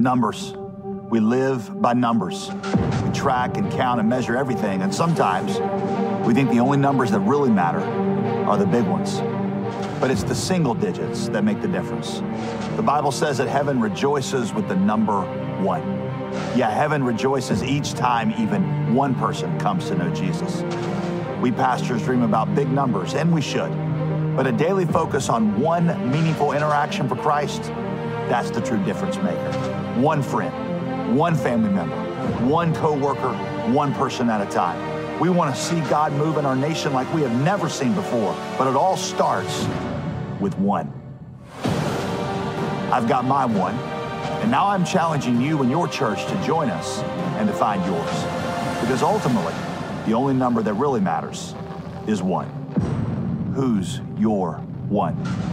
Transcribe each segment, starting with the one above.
Numbers. We live by numbers. We track and count and measure everything, and sometimes we think the only numbers that really matter are the big ones. But it's the single digits that make the difference. The Bible says that heaven rejoices with the number one. Yeah, heaven rejoices each time even one person comes to know Jesus. We pastors dream about big numbers, and we should. But a daily focus on one meaningful interaction for Christ, that's the true difference maker. One friend, one family member, one coworker, one person at a time. We want to see God move in our nation like we have never seen before, but it all starts with one. I've got my one, and now I'm challenging you and your church to join us and to find yours. Because ultimately, the only number that really matters is one. Who's your one?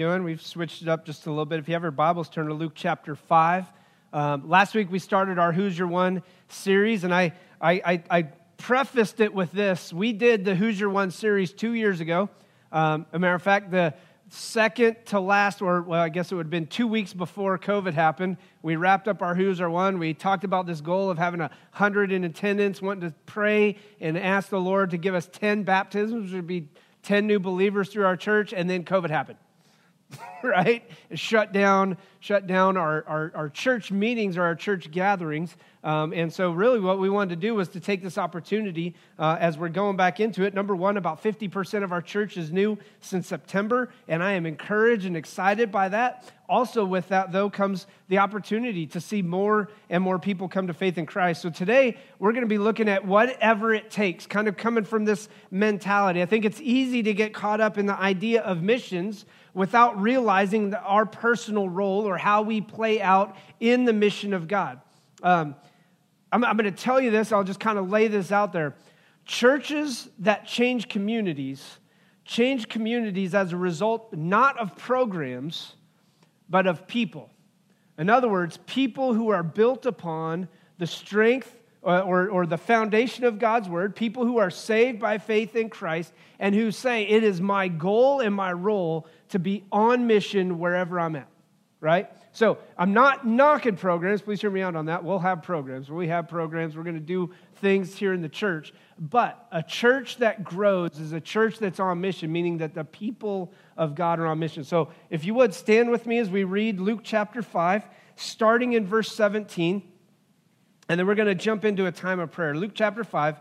Doing. We've switched it up just a little bit. If you have your Bibles, turn to Luke chapter 5. Um, last week we started our Who's Your One series, and I, I, I, I, prefaced it with this. We did the Who's Your One series two years ago. Um, a matter of fact, the second to last, or well, I guess it would have been two weeks before COVID happened, we wrapped up our Who's One. We talked about this goal of having a hundred in attendance, wanting to pray and ask the Lord to give us 10 baptisms, which would be 10 new believers through our church, and then COVID happened. right? shut down, shut down our, our, our, church meetings or our church gatherings. Um, and so, really, what we wanted to do was to take this opportunity uh, as we're going back into it. Number one, about 50% of our church is new since September, and I am encouraged and excited by that. Also, with that, though, comes the opportunity to see more and more people come to faith in Christ. So, today, we're going to be looking at whatever it takes, kind of coming from this mentality. I think it's easy to get caught up in the idea of missions without realizing our personal role or how we play out in the mission of God. Um, I'm, I'm going to tell you this, I'll just kind of lay this out there. Churches that change communities change communities as a result not of programs, but of people. In other words, people who are built upon the strength or, or, or, the foundation of God's word, people who are saved by faith in Christ and who say, It is my goal and my role to be on mission wherever I'm at, right? So I'm not knocking programs. Please hear me out on that. We'll have programs. We have programs. We're going to do things here in the church. But a church that grows is a church that's on mission, meaning that the people of God are on mission. So if you would stand with me as we read Luke chapter 5, starting in verse 17. And then we're going to jump into a time of prayer. Luke chapter 5,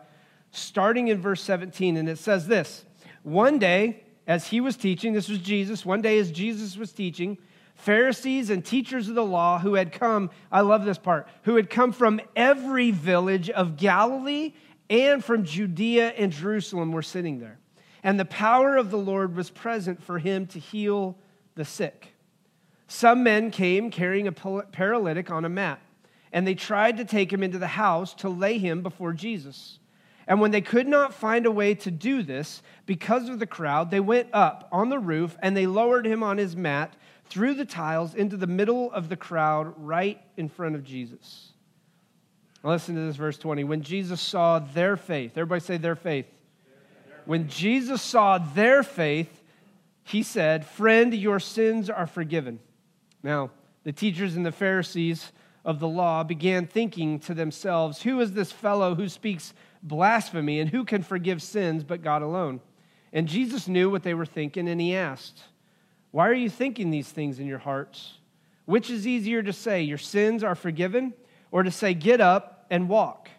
starting in verse 17. And it says this One day, as he was teaching, this was Jesus, one day as Jesus was teaching, Pharisees and teachers of the law who had come, I love this part, who had come from every village of Galilee and from Judea and Jerusalem were sitting there. And the power of the Lord was present for him to heal the sick. Some men came carrying a paralytic on a mat and they tried to take him into the house to lay him before Jesus. And when they could not find a way to do this because of the crowd, they went up on the roof and they lowered him on his mat through the tiles into the middle of the crowd right in front of Jesus. Listen to this verse 20. When Jesus saw their faith, everybody say their faith. When Jesus saw their faith, he said, Friend, your sins are forgiven. Now, the teachers and the Pharisees of the law began thinking to themselves, Who is this fellow who speaks blasphemy, and who can forgive sins but God alone? And Jesus knew what they were thinking, and he asked, Why are you thinking these things in your hearts? Which is easier to say, Your sins are forgiven, or to say, Get up and walk?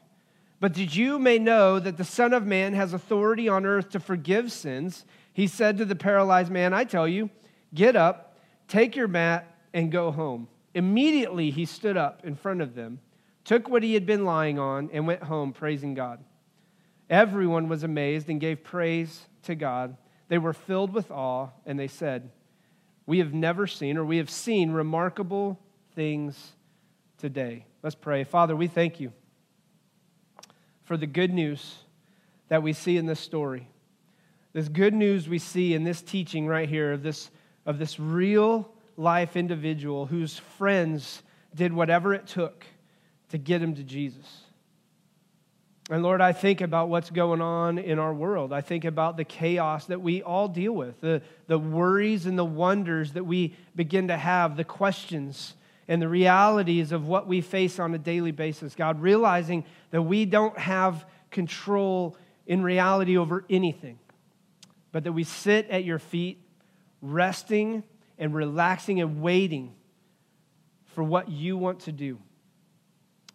But did you may know that the Son of Man has authority on earth to forgive sins? He said to the paralyzed man, I tell you, get up, take your mat, and go home. Immediately he stood up in front of them, took what he had been lying on, and went home praising God. Everyone was amazed and gave praise to God. They were filled with awe, and they said, We have never seen, or we have seen remarkable things today. Let's pray. Father, we thank you for the good news that we see in this story. This good news we see in this teaching right here of this, of this real life individual whose friends did whatever it took to get him to Jesus. And Lord, I think about what's going on in our world. I think about the chaos that we all deal with, the, the worries and the wonders that we begin to have, the questions and the realities of what we face on a daily basis. God, realizing that we don't have control in reality over anything, but that we sit at your feet, resting and relaxing and waiting for what you want to do.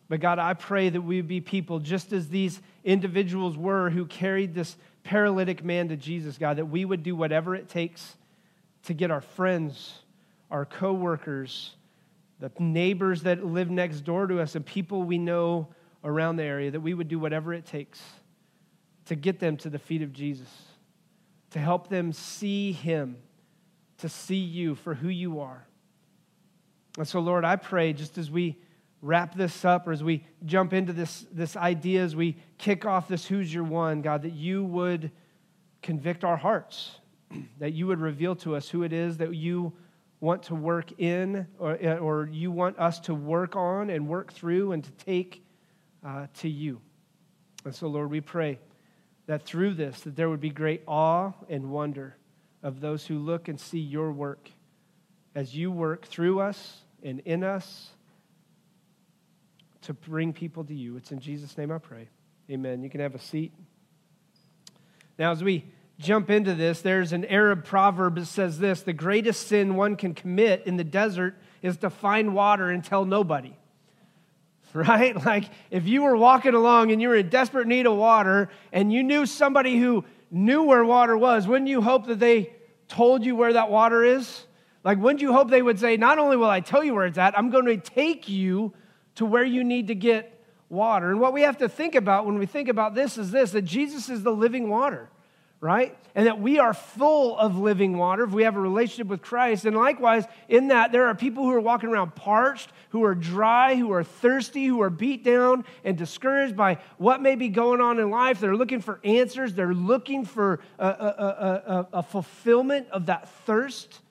But God, I pray that we would be people just as these individuals were who carried this paralytic man to Jesus, God, that we would do whatever it takes to get our friends, our coworkers, the neighbors that live next door to us, and people we know around the area, that we would do whatever it takes to get them to the feet of Jesus, to help them see him, to see you for who you are. And so, Lord, I pray just as we wrap this up or as we jump into this, this idea, as we kick off this Who's Your One, God, that you would convict our hearts, that you would reveal to us who it is that you want to work in or, or you want us to work on and work through and to take uh, to you. And so, Lord, we pray that through this, that there would be great awe and wonder of those who look and see your work as you work through us and in us to bring people to you. It's in Jesus' name I pray. Amen. You can have a seat. Now, as we jump into this, there's an Arab proverb that says this the greatest sin one can commit in the desert is to find water and tell nobody. Right? Like if you were walking along and you were in desperate need of water and you knew somebody who knew where water was, wouldn't you hope that they told you where that water is? Like, wouldn't you hope they would say, Not only will I tell you where it's at, I'm going to take you to where you need to get water. And what we have to think about when we think about this is this that Jesus is the living water, right? And that we are full of living water if we have a relationship with Christ. And likewise, in that, there are people who are walking around parched, who are dry, who are thirsty, who are beat down and discouraged by what may be going on in life. They're looking for answers, they're looking for a, a, a, a fulfillment of that thirst.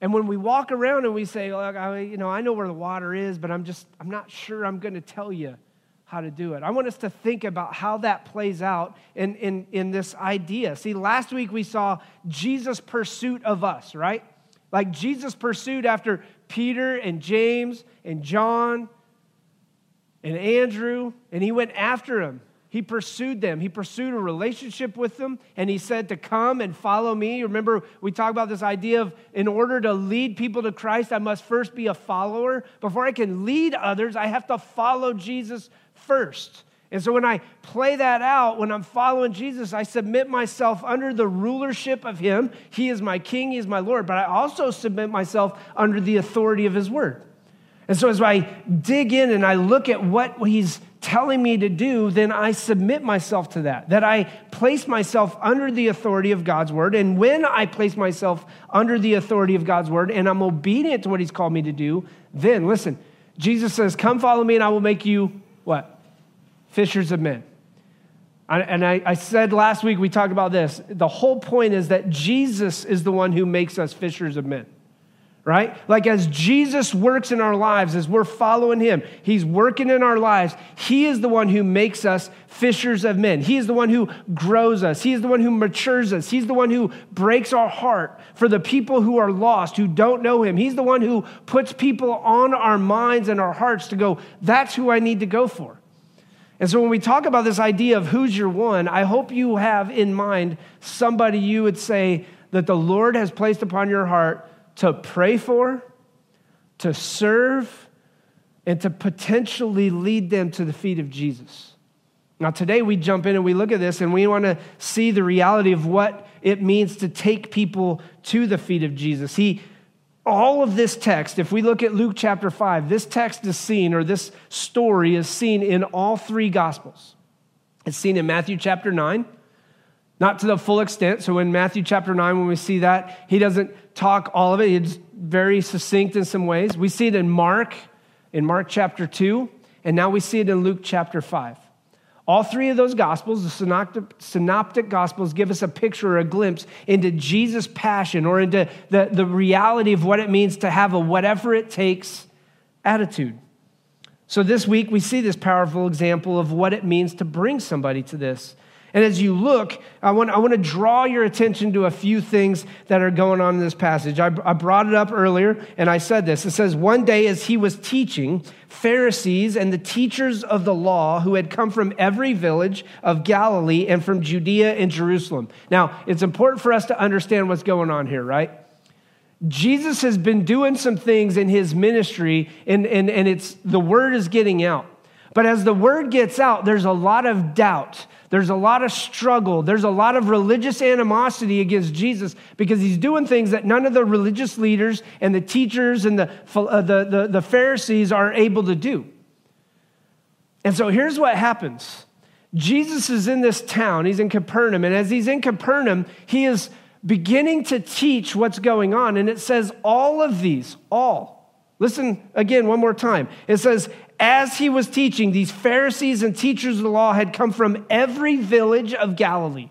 And when we walk around and we say, Look, I, you know, I know where the water is, but I'm just, I'm not sure I'm going to tell you how to do it. I want us to think about how that plays out in, in, in this idea. See, last week we saw Jesus' pursuit of us, right? Like Jesus pursued after Peter and James and John and Andrew, and he went after him. He pursued them. He pursued a relationship with them, and he said to come and follow me. Remember, we talked about this idea of in order to lead people to Christ, I must first be a follower. Before I can lead others, I have to follow Jesus first. And so when I play that out, when I'm following Jesus, I submit myself under the rulership of Him. He is my King, He is my Lord, but I also submit myself under the authority of His Word. And so as I dig in and I look at what He's telling me to do, then I submit myself to that. That I place myself under the authority of God's word. And when I place myself under the authority of God's word and I'm obedient to what he's called me to do, then listen, Jesus says, Come follow me and I will make you what? Fishers of men. And I, said last week, we talked about this. The whole point is that Jesus is the one who makes us fishers of men right? Like as Jesus works in our lives, as we're following him, he's working in our lives. He is the one who makes us fishers of men. He is the one who grows us. He is the one who matures us. He's the one who breaks our heart for the people who are lost, who don't know him. He's the one who puts people on our minds and our hearts to go, that's who I need to go for. And so when we talk about this idea of who's your one, I hope you have in mind somebody you would say that the Lord has placed upon your heart to pray for, to serve, and to potentially lead them to the feet of Jesus. Now, today we jump in and we look at this and we want to see the reality of what it means to take people to the feet of Jesus. He, all of this text, if we look at Luke chapter 5, this text is seen, or this story is seen in all three gospels. It's seen in Matthew chapter 9, not to the full extent. So in Matthew chapter 9, when we see that, he doesn't talk all of it. He's very succinct in some ways. We see it in Mark, in Mark chapter 2, and now we see it in Luke chapter 5. All three of those gospels, the synoptic, synoptic, gospels, give us a picture or a glimpse into Jesus' passion or into the, the reality of what it means to have a whatever it takes attitude. So this week, we see this powerful example of what it means to bring somebody to this. And as you look, I want, I want to draw your attention to a few things that are going on in this passage. I, I brought it up earlier, and I said this. It says, One day as he was teaching, Pharisees and the teachers of the law who had come from every village of Galilee and from Judea and Jerusalem. Now, it's important for us to understand what's going on here, right? Jesus has been doing some things in his ministry, and, and, and it's, the word is getting out. But as the word gets out, there's a lot of doubt. There's a lot of struggle. There's a lot of religious animosity against Jesus because he's doing things that none of the religious leaders and the teachers and the, uh, the, the, the Pharisees are able to do. And so here's what happens Jesus is in this town, he's in Capernaum, and as he's in Capernaum, he is beginning to teach what's going on. And it says, all of these, all. Listen again one more time. It says, as he was teaching, these Pharisees and teachers of the law had come from every village of Galilee.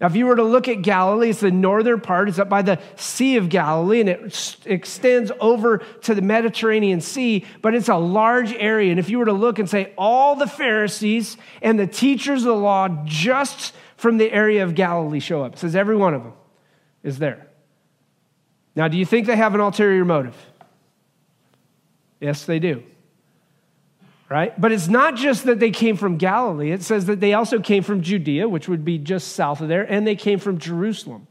Now, if you were to look at Galilee, it's the northern part, it's up by the Sea of Galilee, and it extends over to the Mediterranean Sea, but it's a large area. And if you were to look and say, all the Pharisees and the teachers of the law just from the area of Galilee show up, it says every one of them is there. Now, do you think they have an ulterior motive? Yes, they do right? But it's not just that they came from Galilee, it says that they also came from Judea, which would be just south of there, and they came from Jerusalem.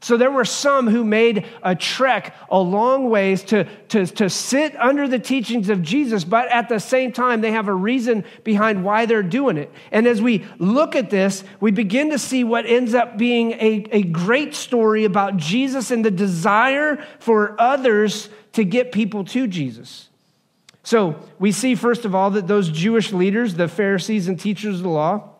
So there were some who made a trek a long ways to, to, to sit under the teachings of Jesus, but at the same time, they have a reason behind why they're doing it. And as we look at this, we begin to see what ends up being a, a great story about Jesus and the desire for others to get people to Jesus. So we see, first of all, that those Jewish leaders, the Pharisees and teachers of the law,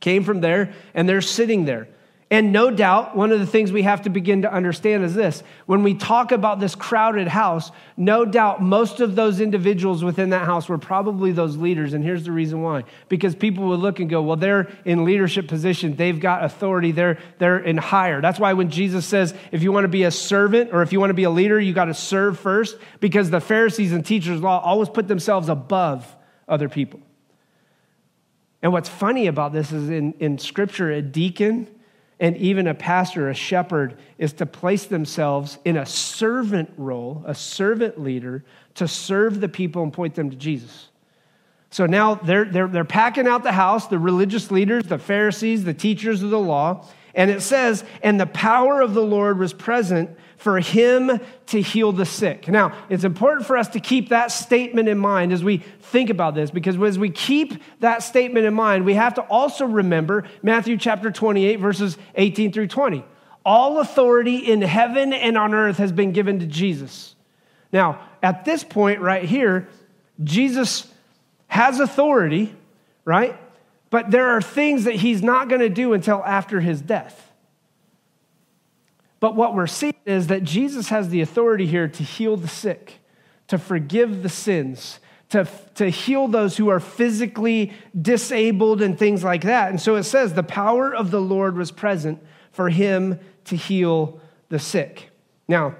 came from there and they're sitting there. And no doubt, one of the things we have to begin to understand is this when we talk about this crowded house, no doubt most of those individuals within that house were probably those leaders. And here's the reason why because people would look and go, well, they're in leadership position, they've got authority, they're, they're in higher. That's why when Jesus says, if you want to be a servant or if you want to be a leader, you got to serve first, because the Pharisees and teachers law always put themselves above other people. And what's funny about this is in, in Scripture, a deacon, and even a pastor, a shepherd, is to place themselves in a servant role, a servant leader, to serve the people and point them to Jesus. So now they're, they're, they're packing out the house, the religious leaders, the Pharisees, the teachers of the law, and it says, and the power of the Lord was present for him to heal the sick. Now, it's important for us to keep that statement in mind as we think about this, because as we keep that statement in mind, we have to also remember Matthew chapter 28, verses 18 through 20. All authority in heaven and on earth has been given to Jesus. Now, at this point right here, Jesus has authority, right? But there are things that he's not going to do until after his death. But what we're seeing is that Jesus has the authority here to heal the sick, to forgive the sins, to, to heal those who are physically disabled and things like that. And so it says, the power of the Lord was present for him to heal the sick. Now,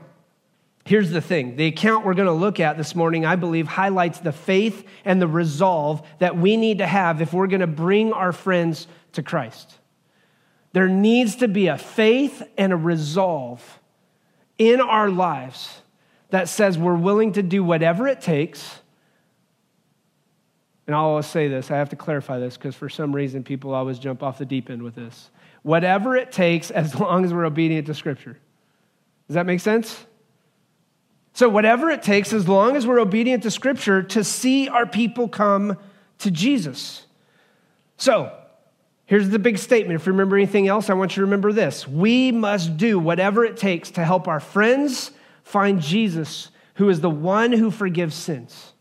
here's the thing the account we're going to look at this morning, I believe, highlights the faith and the resolve that we need to have if we're going to bring our friends to Christ. There needs to be a faith and a resolve in our lives that says we're willing to do whatever it takes. And I'll always say this, I have to clarify this because for some reason people always jump off the deep end with this. Whatever it takes as long as we're obedient to Scripture. Does that make sense? So, whatever it takes, as long as we're obedient to Scripture, to see our people come to Jesus. So, Here's the big statement. If you remember anything else, I want you to remember this. We must do whatever it takes to help our friends find Jesus, who is the one who forgives sins.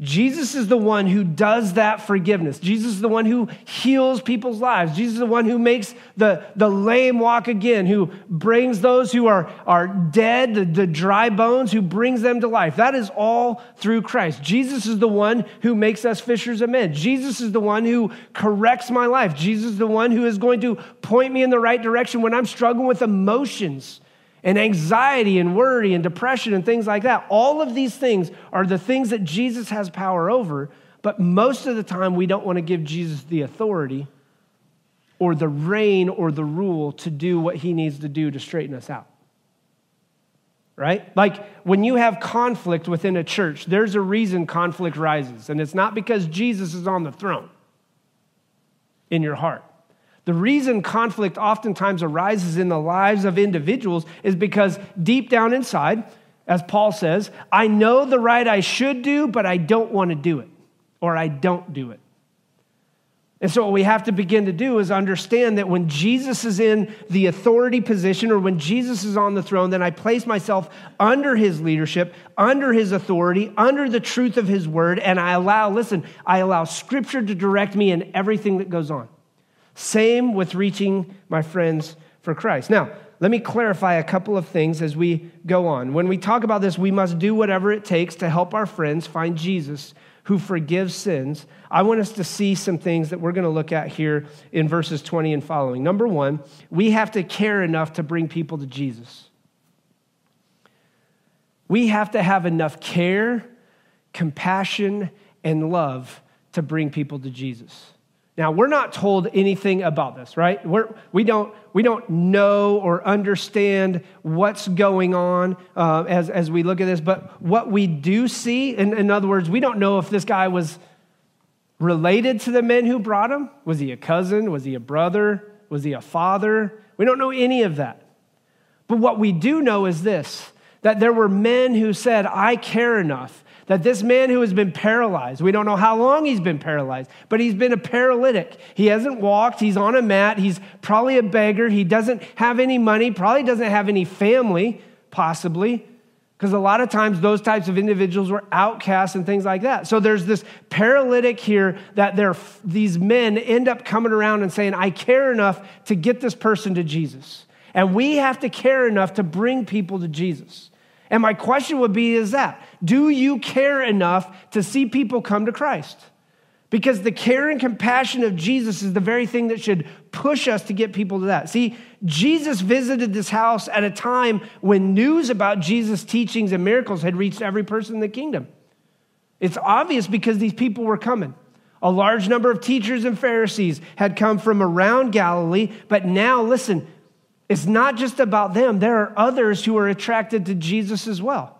Jesus is the one who does that forgiveness. Jesus is the one who heals people's lives. Jesus is the one who makes the, the lame walk again, who brings those who are, are dead, the, the dry bones, who brings them to life. That is all through Christ. Jesus is the one who makes us fishers of men. Jesus is the one who corrects my life. Jesus is the one who is going to point me in the right direction when I'm struggling with emotions and anxiety and worry and depression and things like that. All of these things are the things that Jesus has power over, but most of the time we don't want to give Jesus the authority or the reign or the rule to do what he needs to do to straighten us out. Right? Like when you have conflict within a church, there's a reason conflict rises, and it's not because Jesus is on the throne in your heart. The reason conflict oftentimes arises in the lives of individuals is because deep down inside, as Paul says, I know the right I should do, but I don't want to do it, or I don't do it. And so, what we have to begin to do is understand that when Jesus is in the authority position or when Jesus is on the throne, then I place myself under his leadership, under his authority, under the truth of his word, and I allow, listen, I allow scripture to direct me in everything that goes on. Same with reaching my friends for Christ. Now, let me clarify a couple of things as we go on. When we talk about this, we must do whatever it takes to help our friends find Jesus who forgives sins. I want us to see some things that we're going to look at here in verses 20 and following. Number one, we have to care enough to bring people to Jesus. We have to have enough care, compassion, and love to bring people to Jesus. Now, we're not told anything about this, right? We're, we, don't, we don't know or understand what's going on uh, as, as we look at this, but what we do see, in, in other words, we don't know if this guy was related to the men who brought him. Was he a cousin? Was he a brother? Was he a father? We don't know any of that. But what we do know is this that there were men who said, I care enough that this man who has been paralyzed, we don't know how long he's been paralyzed, but he's been a paralytic. He hasn't walked, he's on a mat, he's probably a beggar, he doesn't have any money, probably doesn't have any family, possibly. Because a lot of times those types of individuals were outcasts and things like that. So there's this paralytic here that these men end up coming around and saying, I care enough to get this person to Jesus. And we have to care enough to bring people to Jesus. And my question would be is that, do you care enough to see people come to Christ? Because the care and compassion of Jesus is the very thing that should push us to get people to that. See, Jesus visited this house at a time when news about Jesus' teachings and miracles had reached every person in the kingdom. It's obvious because these people were coming. A large number of teachers and Pharisees had come from around Galilee, but now, listen, it's not just about them, there are others who are attracted to Jesus as well.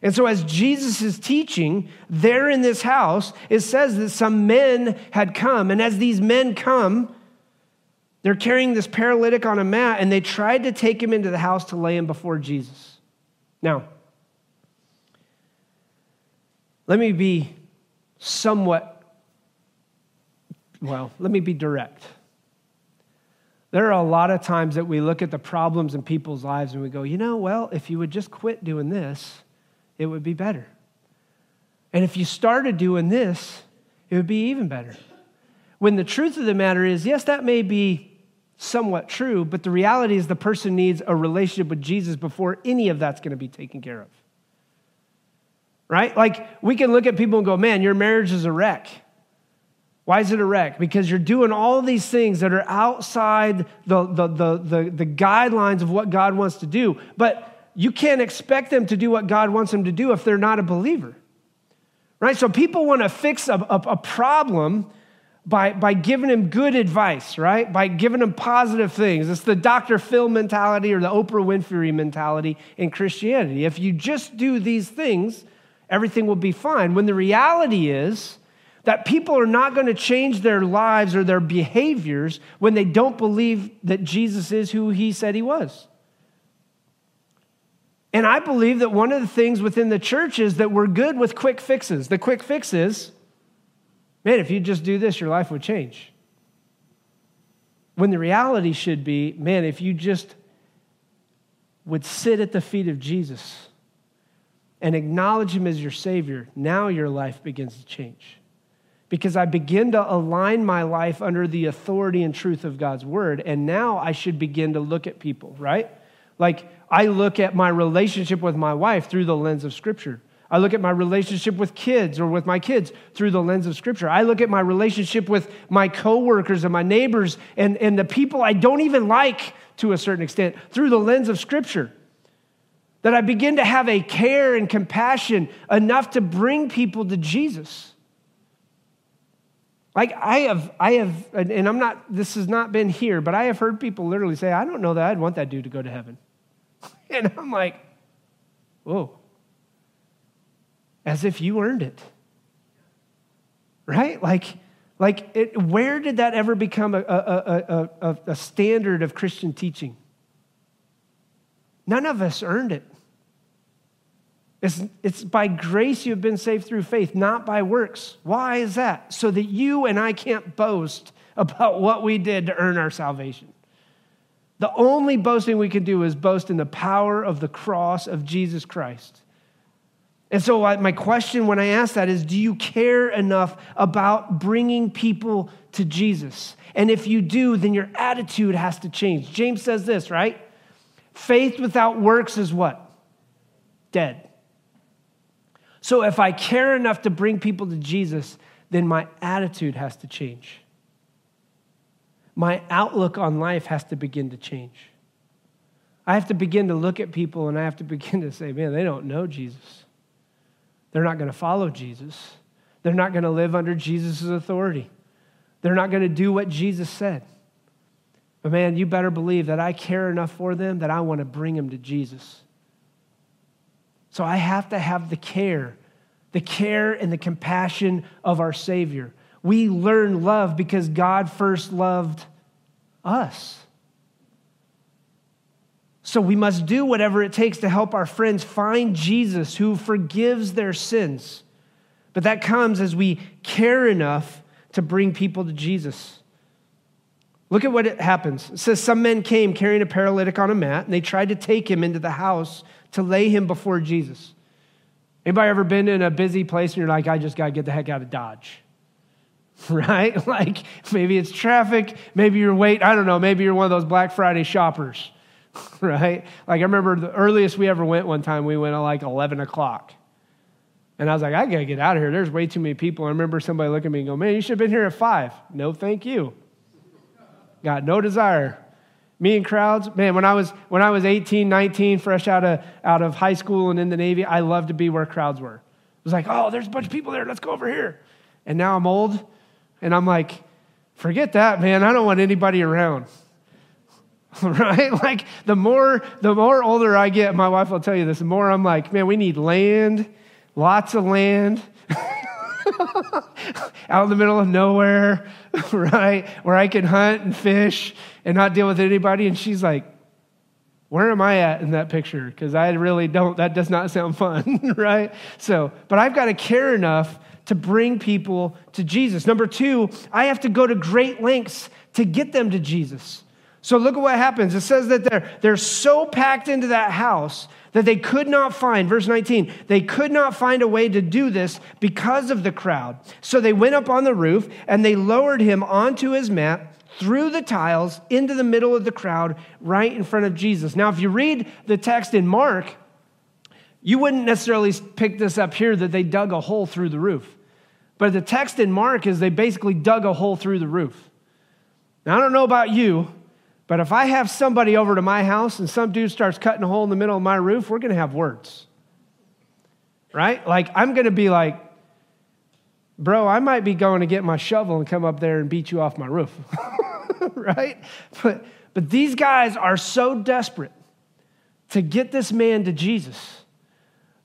And so, as Jesus is teaching there in this house, it says that some men had come. And as these men come, they're carrying this paralytic on a mat, and they tried to take him into the house to lay him before Jesus. Now, let me be somewhat, well, let me be direct. There are a lot of times that we look at the problems in people's lives and we go, you know, well, if you would just quit doing this, it would be better. And if you started doing this, it would be even better. When the truth of the matter is, yes, that may be somewhat true, but the reality is the person needs a relationship with Jesus before any of that's going to be taken care of. Right? Like, we can look at people and go, man, your marriage is a wreck. Why is it a wreck? Because you're doing all these things that are outside the, the, the, the, the guidelines of what God wants to do. But you can't expect them to do what God wants them to do if they're not a believer. Right? So people want to fix a, a, a problem by, by giving them good advice, right? By giving them positive things. It's the Dr. Phil mentality or the Oprah Winfrey mentality in Christianity. If you just do these things, everything will be fine. When the reality is, that people are not going to change their lives or their behaviors when they don't believe that Jesus is who he said he was. And I believe that one of the things within the church is that we're good with quick fixes. The quick fix is, man, if you just do this, your life would change. When the reality should be, man, if you just would sit at the feet of Jesus and acknowledge him as your Savior, now your life begins to change because I begin to align my life under the authority and truth of God's word. And now I should begin to look at people, right? Like I look at my relationship with my wife through the lens of scripture. I look at my relationship with kids or with my kids through the lens of scripture. I look at my relationship with my coworkers and my neighbors and, and the people I don't even like to a certain extent through the lens of scripture. that I begin to have a care and compassion enough to bring people to Jesus. Like I have, I have, and I'm not, this has not been here, but I have heard people literally say, I don't know that I'd want that dude to go to heaven. And I'm like, whoa. As if you earned it. Right? Like, like it, where did that ever become a, a, a, a, standard of Christian teaching? None of us earned it. It's, it's by grace you have been saved through faith, not by works. Why is that? So that you and I can't boast about what we did to earn our salvation. The only boasting we can do is boast in the power of the cross of Jesus Christ. And so, my question when I ask that is Do you care enough about bringing people to Jesus? And if you do, then your attitude has to change. James says this, right? Faith without works is what? Dead. So if I care enough to bring people to Jesus, then my attitude has to change. My outlook on life has to begin to change. I have to begin to look at people and I have to begin to say, man, they don't know Jesus. They're not going to follow Jesus. They're not going to live under Jesus' authority. They're not going to do what Jesus said. But man, you better believe that I care enough for them that I want to bring them to Jesus. So I have to have the care, the care and the compassion of our Savior. We learn love because God first loved us. So we must do whatever it takes to help our friends find Jesus who forgives their sins. But that comes as we care enough to bring people to Jesus. Look at what happens. It says some men came carrying a paralytic on a mat, and they tried to take him into the house to lay him before Jesus. Anybody ever been in a busy place and you're like, I just got to get the heck out of Dodge? Right? Like maybe it's traffic, maybe you're wait, I don't know, maybe you're one of those Black Friday shoppers, right? Like I remember the earliest we ever went one time, we went at like 11 o'clock. And I was like, I got to get out of here. There's way too many people. I remember somebody looking at me and go, Man, you should have been here at five. No, thank you. Got no desire. Me and crowds, man, when I was when I was 18, 19, fresh out of out of high school and in the Navy, I loved to be where crowds were. It was like, oh, there's a bunch of people there, let's go over here. And now I'm old, and I'm like, forget that, man. I don't want anybody around. right? Like the more the more older I get, my wife will tell you this, the more I'm like, man, we need land, lots of land. out in the middle of nowhere, right? Where I can hunt and fish and not deal with anybody. And she's like, where am I at in that picture? Because I really don't, that does not sound fun, right? So, but I've got to care enough to bring people to Jesus. Number two, I have to go to great lengths to get them to Jesus. So look at what happens. It says that they're, they're so packed into that house that they could not find, verse 19, they could not find a way to do this because of the crowd. So they went up on the roof and they lowered him onto his mat through the tiles into the middle of the crowd right in front of Jesus. Now, if you read the text in Mark, you wouldn't necessarily pick this up here that they dug a hole through the roof. But the text in Mark is they basically dug a hole through the roof. Now, I don't know about you, but if I have somebody over to my house and some dude starts cutting a hole in the middle of my roof, we're going to have words. Right? Like, I'm going to be like, bro, I might be going to get my shovel and come up there and beat you off my roof. right? But, but these guys are so desperate to get this man to Jesus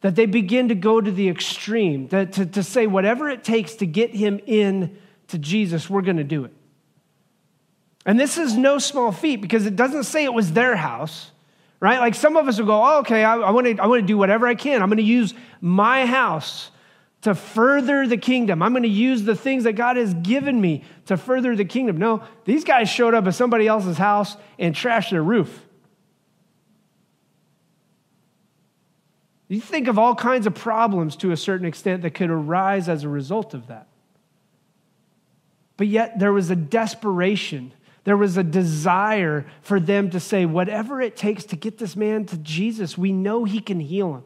that they begin to go to the extreme, to, to, to say, whatever it takes to get him in to Jesus, we're going to do it. And this is no small feat because it doesn't say it was their house, right? Like some of us will go, oh, okay, I, I want to do whatever I can. I'm going to use my house to further the kingdom. I'm going to use the things that God has given me to further the kingdom. No, these guys showed up at somebody else's house and trashed their roof. You think of all kinds of problems to a certain extent that could arise as a result of that. But yet there was a desperation, there was a desire for them to say, whatever it takes to get this man to Jesus, we know he can heal him.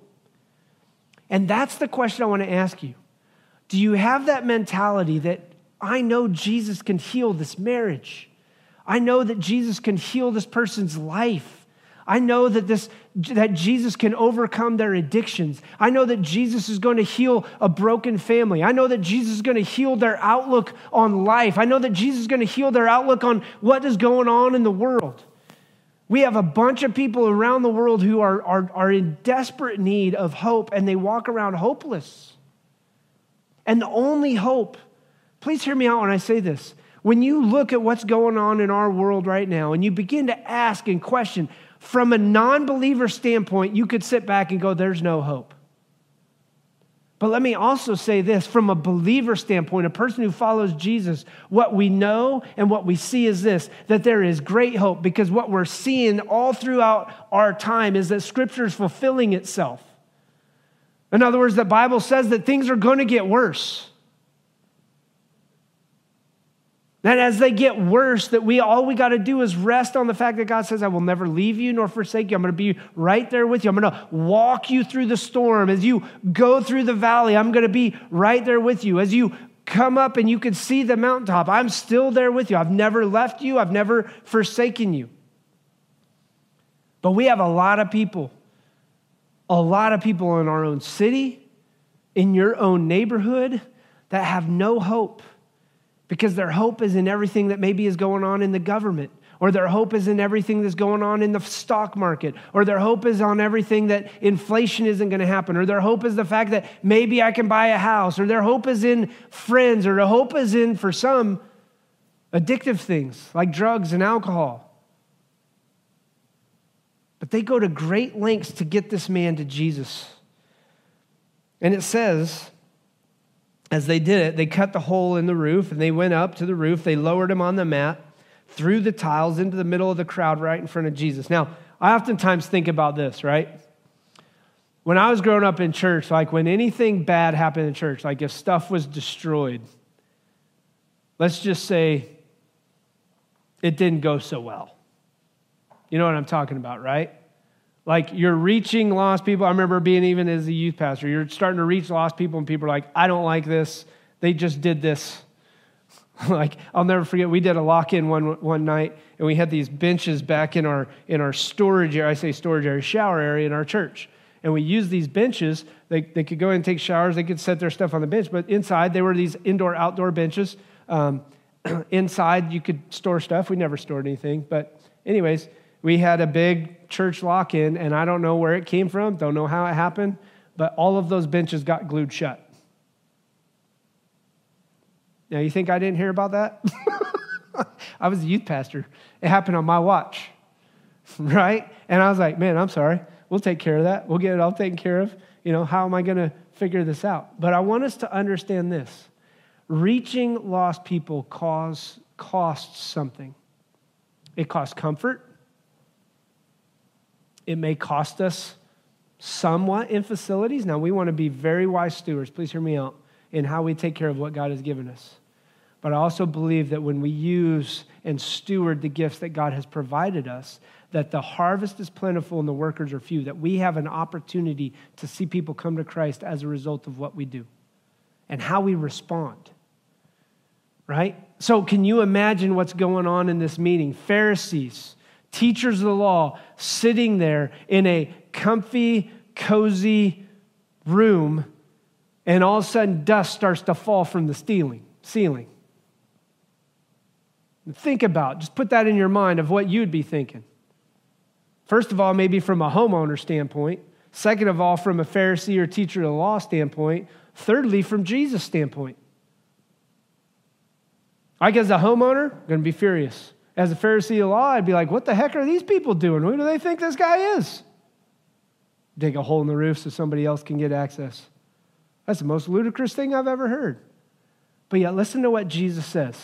And that's the question I want to ask you. Do you have that mentality that I know Jesus can heal this marriage? I know that Jesus can heal this person's life. I know that this that Jesus can overcome their addictions. I know that Jesus is going to heal a broken family. I know that Jesus is going to heal their outlook on life. I know that Jesus is going to heal their outlook on what is going on in the world. We have a bunch of people around the world who are, are, are in desperate need of hope and they walk around hopeless. And the only hope, please hear me out when I say this. When you look at what's going on in our world right now and you begin to ask and question, from a non believer standpoint, you could sit back and go, There's no hope. But let me also say this from a believer standpoint, a person who follows Jesus, what we know and what we see is this that there is great hope because what we're seeing all throughout our time is that Scripture is fulfilling itself. In other words, the Bible says that things are going to get worse. That as they get worse, that we all we got to do is rest on the fact that God says, I will never leave you nor forsake you. I'm going to be right there with you. I'm going to walk you through the storm. As you go through the valley, I'm going to be right there with you. As you come up and you can see the mountaintop, I'm still there with you. I've never left you, I've never forsaken you. But we have a lot of people, a lot of people in our own city, in your own neighborhood, that have no hope because their hope is in everything that maybe is going on in the government or their hope is in everything that's going on in the stock market, or their hope is on everything that inflation isn't going to happen, or their hope is the fact that maybe I can buy a house, or their hope is in friends, or their hope is in, for some, addictive things like drugs and alcohol. But they go to great lengths to get this man to Jesus. And it says, as they did it, they cut the hole in the roof and they went up to the roof. They lowered him on the mat, through the tiles into the middle of the crowd right in front of Jesus. Now, I oftentimes think about this, right? When I was growing up in church, like when anything bad happened in church, like if stuff was destroyed, let's just say it didn't go so well. You know what I'm talking about, right? Like you're reaching lost people. I remember being even as a youth pastor, you're starting to reach lost people, and people are like, I don't like this. They just did this. like I'll never forget, we did a lock-in one one night, and we had these benches back in our in our storage area. I say storage area, shower area in our church. And we used these benches. They, they could go in and take showers. They could set their stuff on the bench. But inside, they were these indoor outdoor benches. Um, inside, you could store stuff. We never stored anything. But, anyways, we had a big church lock in, and I don't know where it came from, don't know how it happened, but all of those benches got glued shut. Now, you think I didn't hear about that? I was a youth pastor. It happened on my watch, right? And I was like, man, I'm sorry. We'll take care of that. We'll get it all taken care of. You know, how am I going to figure this out? But I want us to understand this reaching lost people cause, costs something. It costs comfort, it may cost us somewhat in facilities. Now, we want to be very wise stewards. Please hear me out in how we take care of what God has given us. But I also believe that when we use and steward the gifts that God has provided us, that the harvest is plentiful and the workers are few, that we have an opportunity to see people come to Christ as a result of what we do and how we respond. Right? So, can you imagine what's going on in this meeting? Pharisees, teachers of the law sitting there in a comfy, cozy room, and all of a sudden dust starts to fall from the ceiling. ceiling. Think about, just put that in your mind of what you'd be thinking. First of all, maybe from a homeowner standpoint. Second of all, from a Pharisee or teacher of the law standpoint. Thirdly, from Jesus' standpoint. I guess a homeowner, I'm going to be furious as a Pharisee of law, I'd be like, what the heck are these people doing? Who do they think this guy is? Dig a hole in the roof so somebody else can get access. That's the most ludicrous thing I've ever heard. But yet, listen to what Jesus says.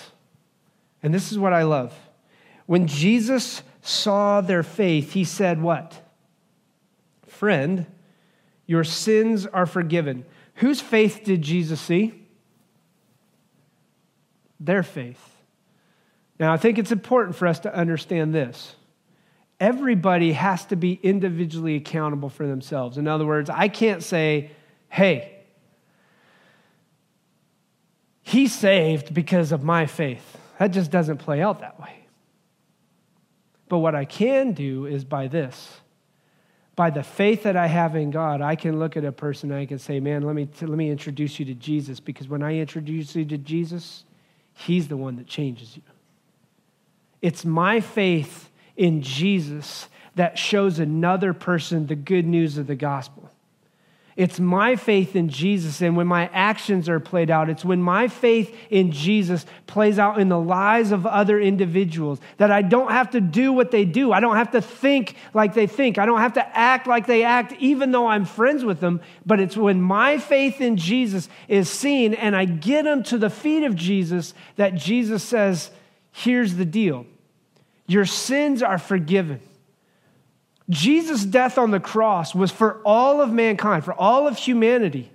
And this is what I love. When Jesus saw their faith, he said, What? Friend, your sins are forgiven. Whose faith did Jesus see? Their faith. Now, I think it's important for us to understand this. Everybody has to be individually accountable for themselves. In other words, I can't say, hey, he's saved because of my faith. That just doesn't play out that way. But what I can do is by this. By the faith that I have in God, I can look at a person and I can say, Man, let me, let me introduce you to Jesus. Because when I introduce you to Jesus, He's the one that changes you. It's my faith in Jesus that shows another person the good news of the gospel. It's my faith in Jesus, and when my actions are played out, it's when my faith in Jesus plays out in the lives of other individuals that I don't have to do what they do. I don't have to think like they think. I don't have to act like they act, even though I'm friends with them. But it's when my faith in Jesus is seen and I get them to the feet of Jesus that Jesus says, Here's the deal your sins are forgiven. Jesus' death on the cross was for all of mankind, for all of humanity.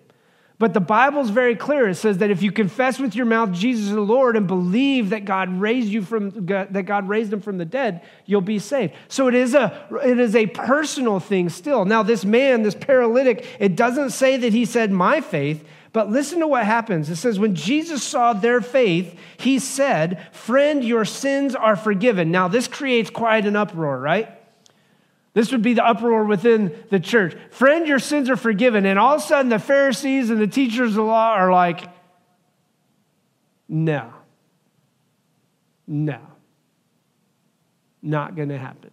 But the Bible's very clear. It says that if you confess with your mouth Jesus is the Lord and believe that God raised you from that God raised him from the dead, you'll be saved. So it is a it is a personal thing still. Now this man, this paralytic, it doesn't say that he said my faith, but listen to what happens. It says when Jesus saw their faith, he said, "Friend, your sins are forgiven." Now this creates quite an uproar, right? This would be the uproar within the church. Friend, your sins are forgiven. And all of a sudden, the Pharisees and the teachers of the law are like, no, no, not going to happen.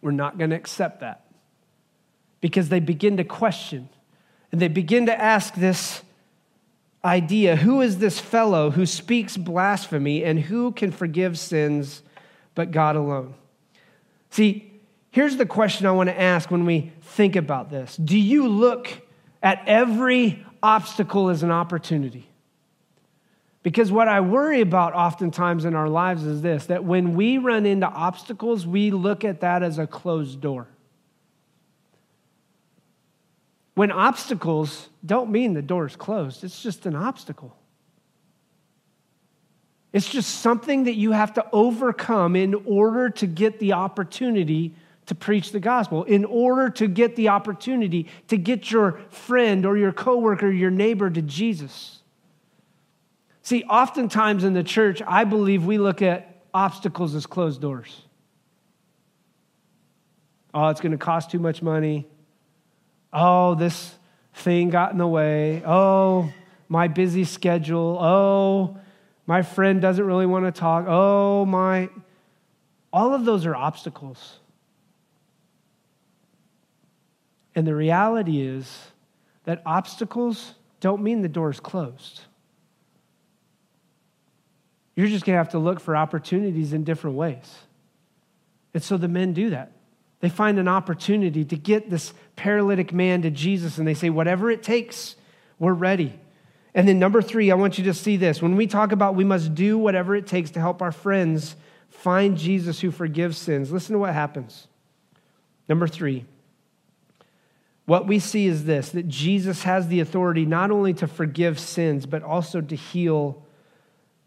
We're not going to accept that. Because they begin to question and they begin to ask this idea who is this fellow who speaks blasphemy and who can forgive sins but God alone? See, here's the question I want to ask when we think about this Do you look at every obstacle as an opportunity? Because what I worry about oftentimes in our lives is this that when we run into obstacles, we look at that as a closed door. When obstacles don't mean the door is closed, it's just an obstacle. It's just something that you have to overcome in order to get the opportunity to preach the gospel, in order to get the opportunity to get your friend or your coworker, your neighbor to Jesus. See, oftentimes in the church, I believe we look at obstacles as closed doors. Oh, it's going to cost too much money. Oh, this thing got in the way. Oh, my busy schedule. Oh, my friend doesn't really want to talk. Oh, my. All of those are obstacles. And the reality is that obstacles don't mean the door is closed. You're just going to have to look for opportunities in different ways. And so the men do that. They find an opportunity to get this paralytic man to Jesus, and they say, Whatever it takes, we're ready. And then, number three, I want you to see this. When we talk about we must do whatever it takes to help our friends find Jesus who forgives sins, listen to what happens. Number three, what we see is this that Jesus has the authority not only to forgive sins, but also to heal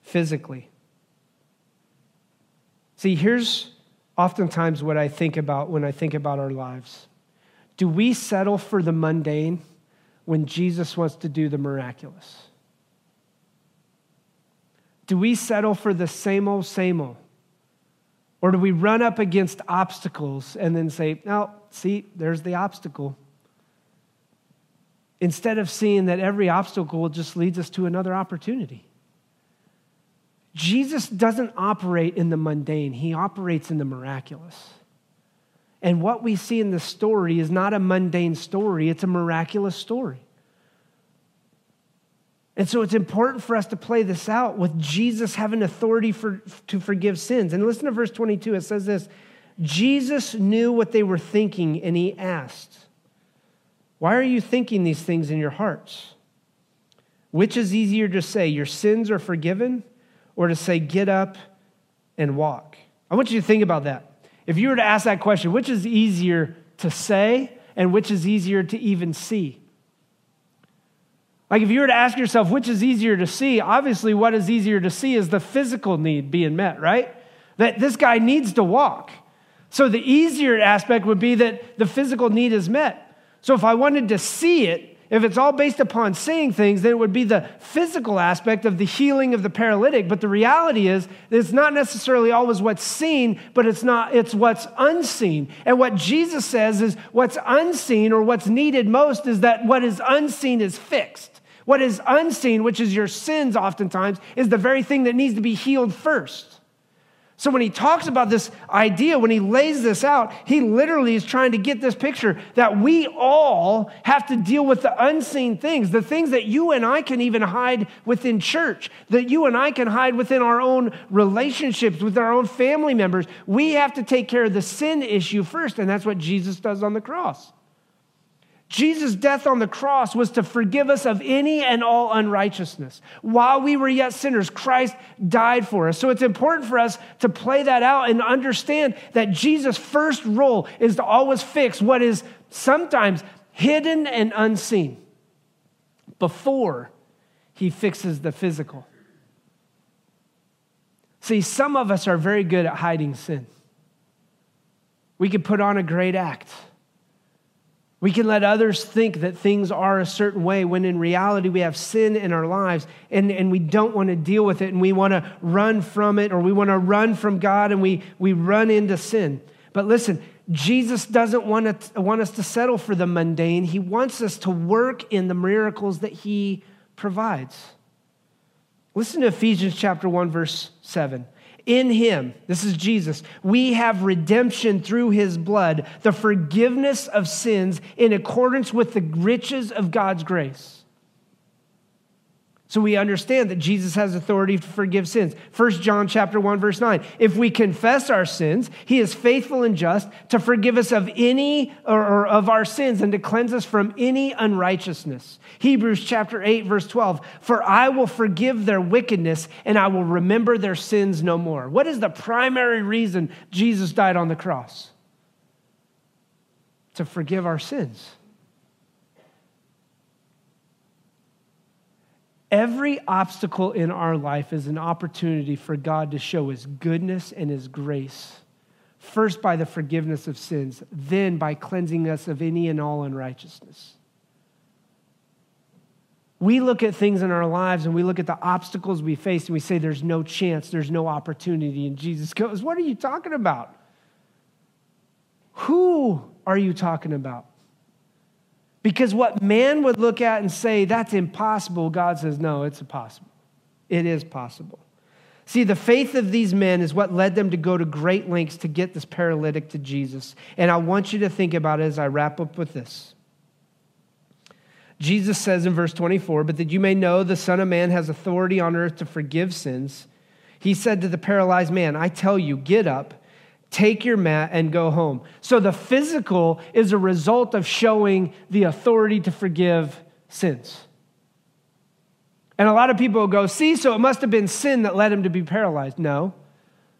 physically. See, here's oftentimes what I think about when I think about our lives. Do we settle for the mundane? when Jesus wants to do the miraculous? Do we settle for the same old, same old? Or do we run up against obstacles and then say, no, see, there's the obstacle? Instead of seeing that every obstacle just leads us to another opportunity. Jesus doesn't operate in the mundane, he operates in the miraculous. And what we see in the story is not a mundane story, it's a miraculous story. And so it's important for us to play this out with Jesus having authority for, to forgive sins. And listen to verse 22. It says this Jesus knew what they were thinking, and he asked, Why are you thinking these things in your hearts? Which is easier to say, Your sins are forgiven, or to say, Get up and walk? I want you to think about that. If you were to ask that question, which is easier to say and which is easier to even see? Like, if you were to ask yourself which is easier to see, obviously, what is easier to see is the physical need being met, right? That this guy needs to walk. So, the easier aspect would be that the physical need is met. So, if I wanted to see it, if it's all based upon seeing things, then it would be the physical aspect of the healing of the paralytic. But the reality is, it's not necessarily always what's seen, but it's not, it's what's unseen. And what Jesus says is what's unseen or what's needed most is that what is unseen is fixed. What is unseen, which is your sins oftentimes, is the very thing that needs to be healed first. So when he talks about this idea, when he lays this out, he literally is trying to get this picture that we all have to deal with the unseen things, the things that you and I can even hide within church, that you and I can hide within our own relationships with our own family members. We have to take care of the sin issue first, and that's what Jesus does on the cross. Jesus' death on the cross was to forgive us of any and all unrighteousness. While we were yet sinners, Christ died for us. So it's important for us to play that out and understand that Jesus' first role is to always fix what is sometimes hidden and unseen before he fixes the physical. See, some of us are very good at hiding sin. We could put on a great act we can let others think that things are a certain way when in reality we have sin in our lives and, and we don't want to deal with it and we want to run from it or we want to run from God and we, we run into sin. But listen, Jesus doesn't want, to, want us to settle for the mundane. He wants us to work in the miracles that He provides. Listen to Ephesians chapter 1, verse 7. In him, this is Jesus, we have redemption through his blood, the forgiveness of sins in accordance with the riches of God's grace. So we understand that Jesus has authority to forgive sins. 1 John chapter 1 verse 9. If we confess our sins, he is faithful and just to forgive us of any or, or, of our sins and to cleanse us from any unrighteousness. Hebrews chapter 8 verse 12. For I will forgive their wickedness and I will remember their sins no more. What is the primary reason Jesus died on the cross? To forgive our sins. Every obstacle in our life is an opportunity for God to show his goodness and his grace. First, by the forgiveness of sins, then by cleansing us of any and all unrighteousness. We look at things in our lives and we look at the obstacles we face and we say, There's no chance, there's no opportunity. And Jesus goes, What are you talking about? Who are you talking about? Because what man would look at and say, that's impossible, God says, no, it's possible. It is possible. See, the faith of these men is what led them to go to great lengths to get this paralytic to Jesus. And I want you to think about it as I wrap up with this. Jesus says in verse 24, But that you may know the Son of Man has authority on earth to forgive sins, he said to the paralyzed man, I tell you, get up Take your mat and go home. So the physical is a result of showing the authority to forgive sins. And a lot of people go, see, so it must have been sin that led him to be paralyzed. No.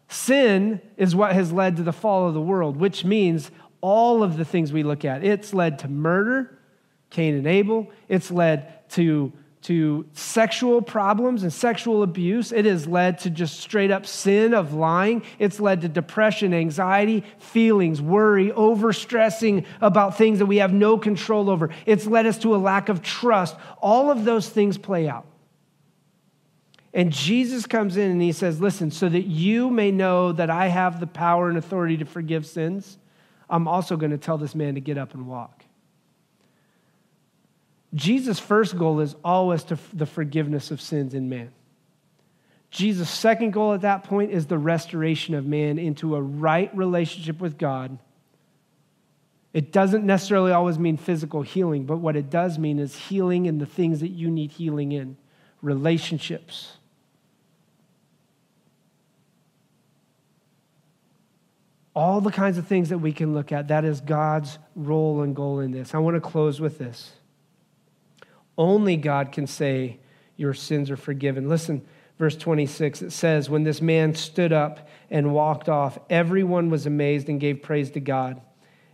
Sin is what has led to the fall of the world, which means all of the things we look at. It's led to murder, Cain and Abel. It's led to to sexual problems and sexual abuse. It has led to just straight up sin of lying. It's led to depression, anxiety, feelings, worry, overstressing about things that we have no control over. It's led us to a lack of trust. All of those things play out. And Jesus comes in and he says, Listen, so that you may know that I have the power and authority to forgive sins, I'm also going to tell this man to get up and walk. Jesus' first goal is always to the forgiveness of sins in man. Jesus' second goal at that point is the restoration of man into a right relationship with God. It doesn't necessarily always mean physical healing, but what it does mean is healing in the things that you need healing in relationships. All the kinds of things that we can look at, that is God's role and goal in this. I want to close with this. Only God can say, Your sins are forgiven. Listen, verse 26, it says, When this man stood up and walked off, everyone was amazed and gave praise to God.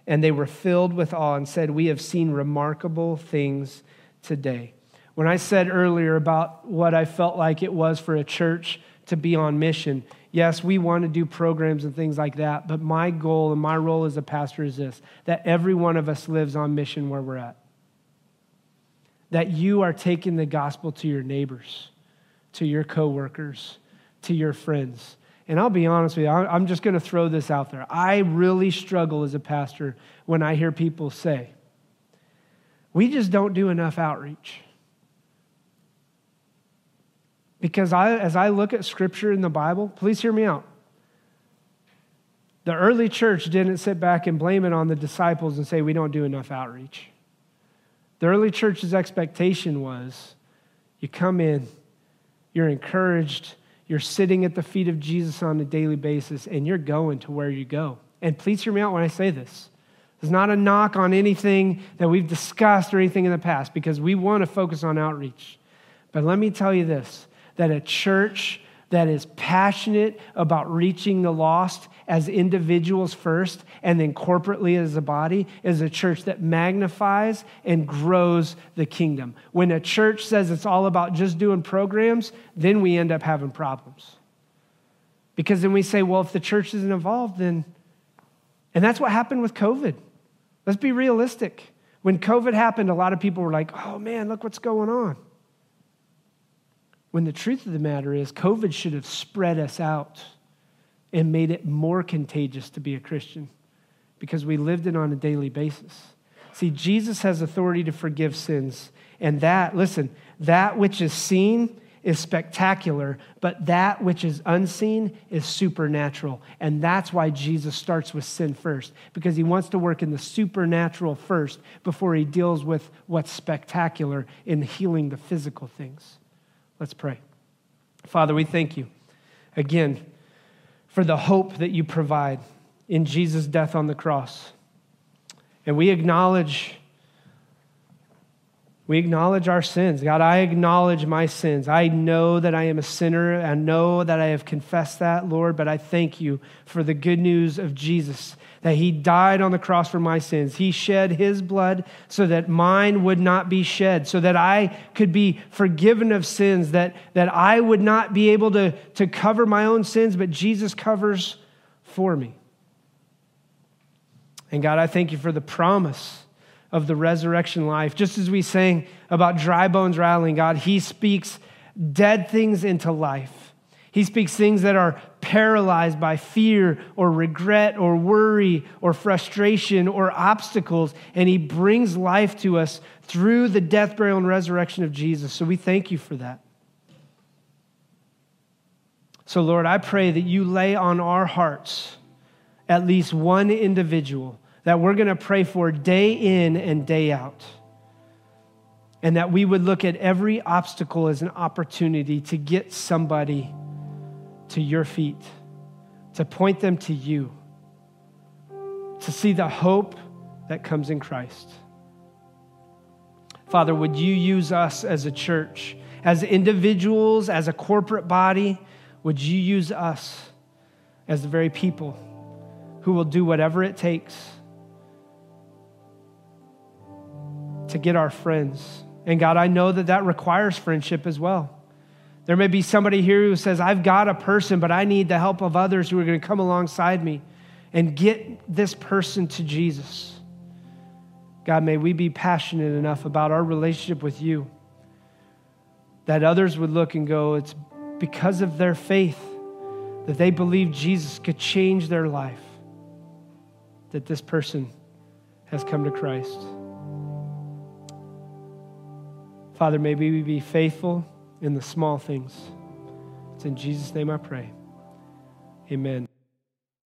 And they were filled with awe and said, We have seen remarkable things today. When I said earlier about what I felt like it was for a church to be on mission, yes, we want to do programs and things like that, but my goal and my role as a pastor is this that every one of us lives on mission where we're at that you are taking the gospel to your neighbors, to your coworkers, to your friends. And I'll be honest with you, I'm just going to throw this out there. I really struggle as a pastor when I hear people say, we just don't do enough outreach. Because I, as I look at scripture in the Bible, please hear me out. The early church didn't sit back and blame it on the disciples and say, we don't do enough outreach. The early church's expectation was you come in, you're encouraged, you're sitting at the feet of Jesus on a daily basis, and you're going to where you go. And please hear me out when I say this. It's not a knock on anything that we've discussed or anything in the past because we want to focus on outreach. But let me tell you this that a church that is passionate about reaching the lost as individuals first and then corporately as a body is a church that magnifies and grows the kingdom. When a church says it's all about just doing programs, then we end up having problems. Because then we say, well, if the church isn't involved, then. And that's what happened with COVID. Let's be realistic. When COVID happened, a lot of people were like, oh man, look what's going on. When the truth of the matter is, COVID should have spread us out and made it more contagious to be a Christian because we lived it on a daily basis. See, Jesus has authority to forgive sins. And that, listen, that which is seen is spectacular, but that which is unseen is supernatural. And that's why Jesus starts with sin first, because he wants to work in the supernatural first before he deals with what's spectacular in healing the physical things. Let's pray. Father, we thank you again for the hope that you provide in Jesus' death on the cross. And we acknowledge we acknowledge our sins. God, I acknowledge my sins. I know that I am a sinner. I know that I have confessed that, Lord, but I thank you for the good news of Jesus that he died on the cross for my sins. He shed his blood so that mine would not be shed, so that I could be forgiven of sins, that, that I would not be able to, to cover my own sins, but Jesus covers for me. And God, I thank you for the promise of the resurrection life. Just as we sang about dry bones rattling, God, He speaks dead things into life. He speaks things that are paralyzed by fear or regret or worry or frustration or obstacles, and He brings life to us through the death, burial, and resurrection of Jesus. So we thank you for that. So, Lord, I pray that you lay on our hearts at least one individual that we're going to pray for day in and day out. And that we would look at every obstacle as an opportunity to get somebody to your feet, to point them to you, to see the hope that comes in Christ. Father, would you use us as a church, as individuals, as a corporate body? Would you use us as the very people who will do whatever it takes to get our friends? And God, I know that that requires friendship as well. There may be somebody here who says, I've got a person, but I need the help of others who are going to come alongside me and get this person to Jesus. God, may we be passionate enough about our relationship with you that others would look and go, it's because of their faith that they believe Jesus could change their life, that this person has come to Christ. Father, may we be faithful in the small things. It's in Jesus' name I pray. Amen.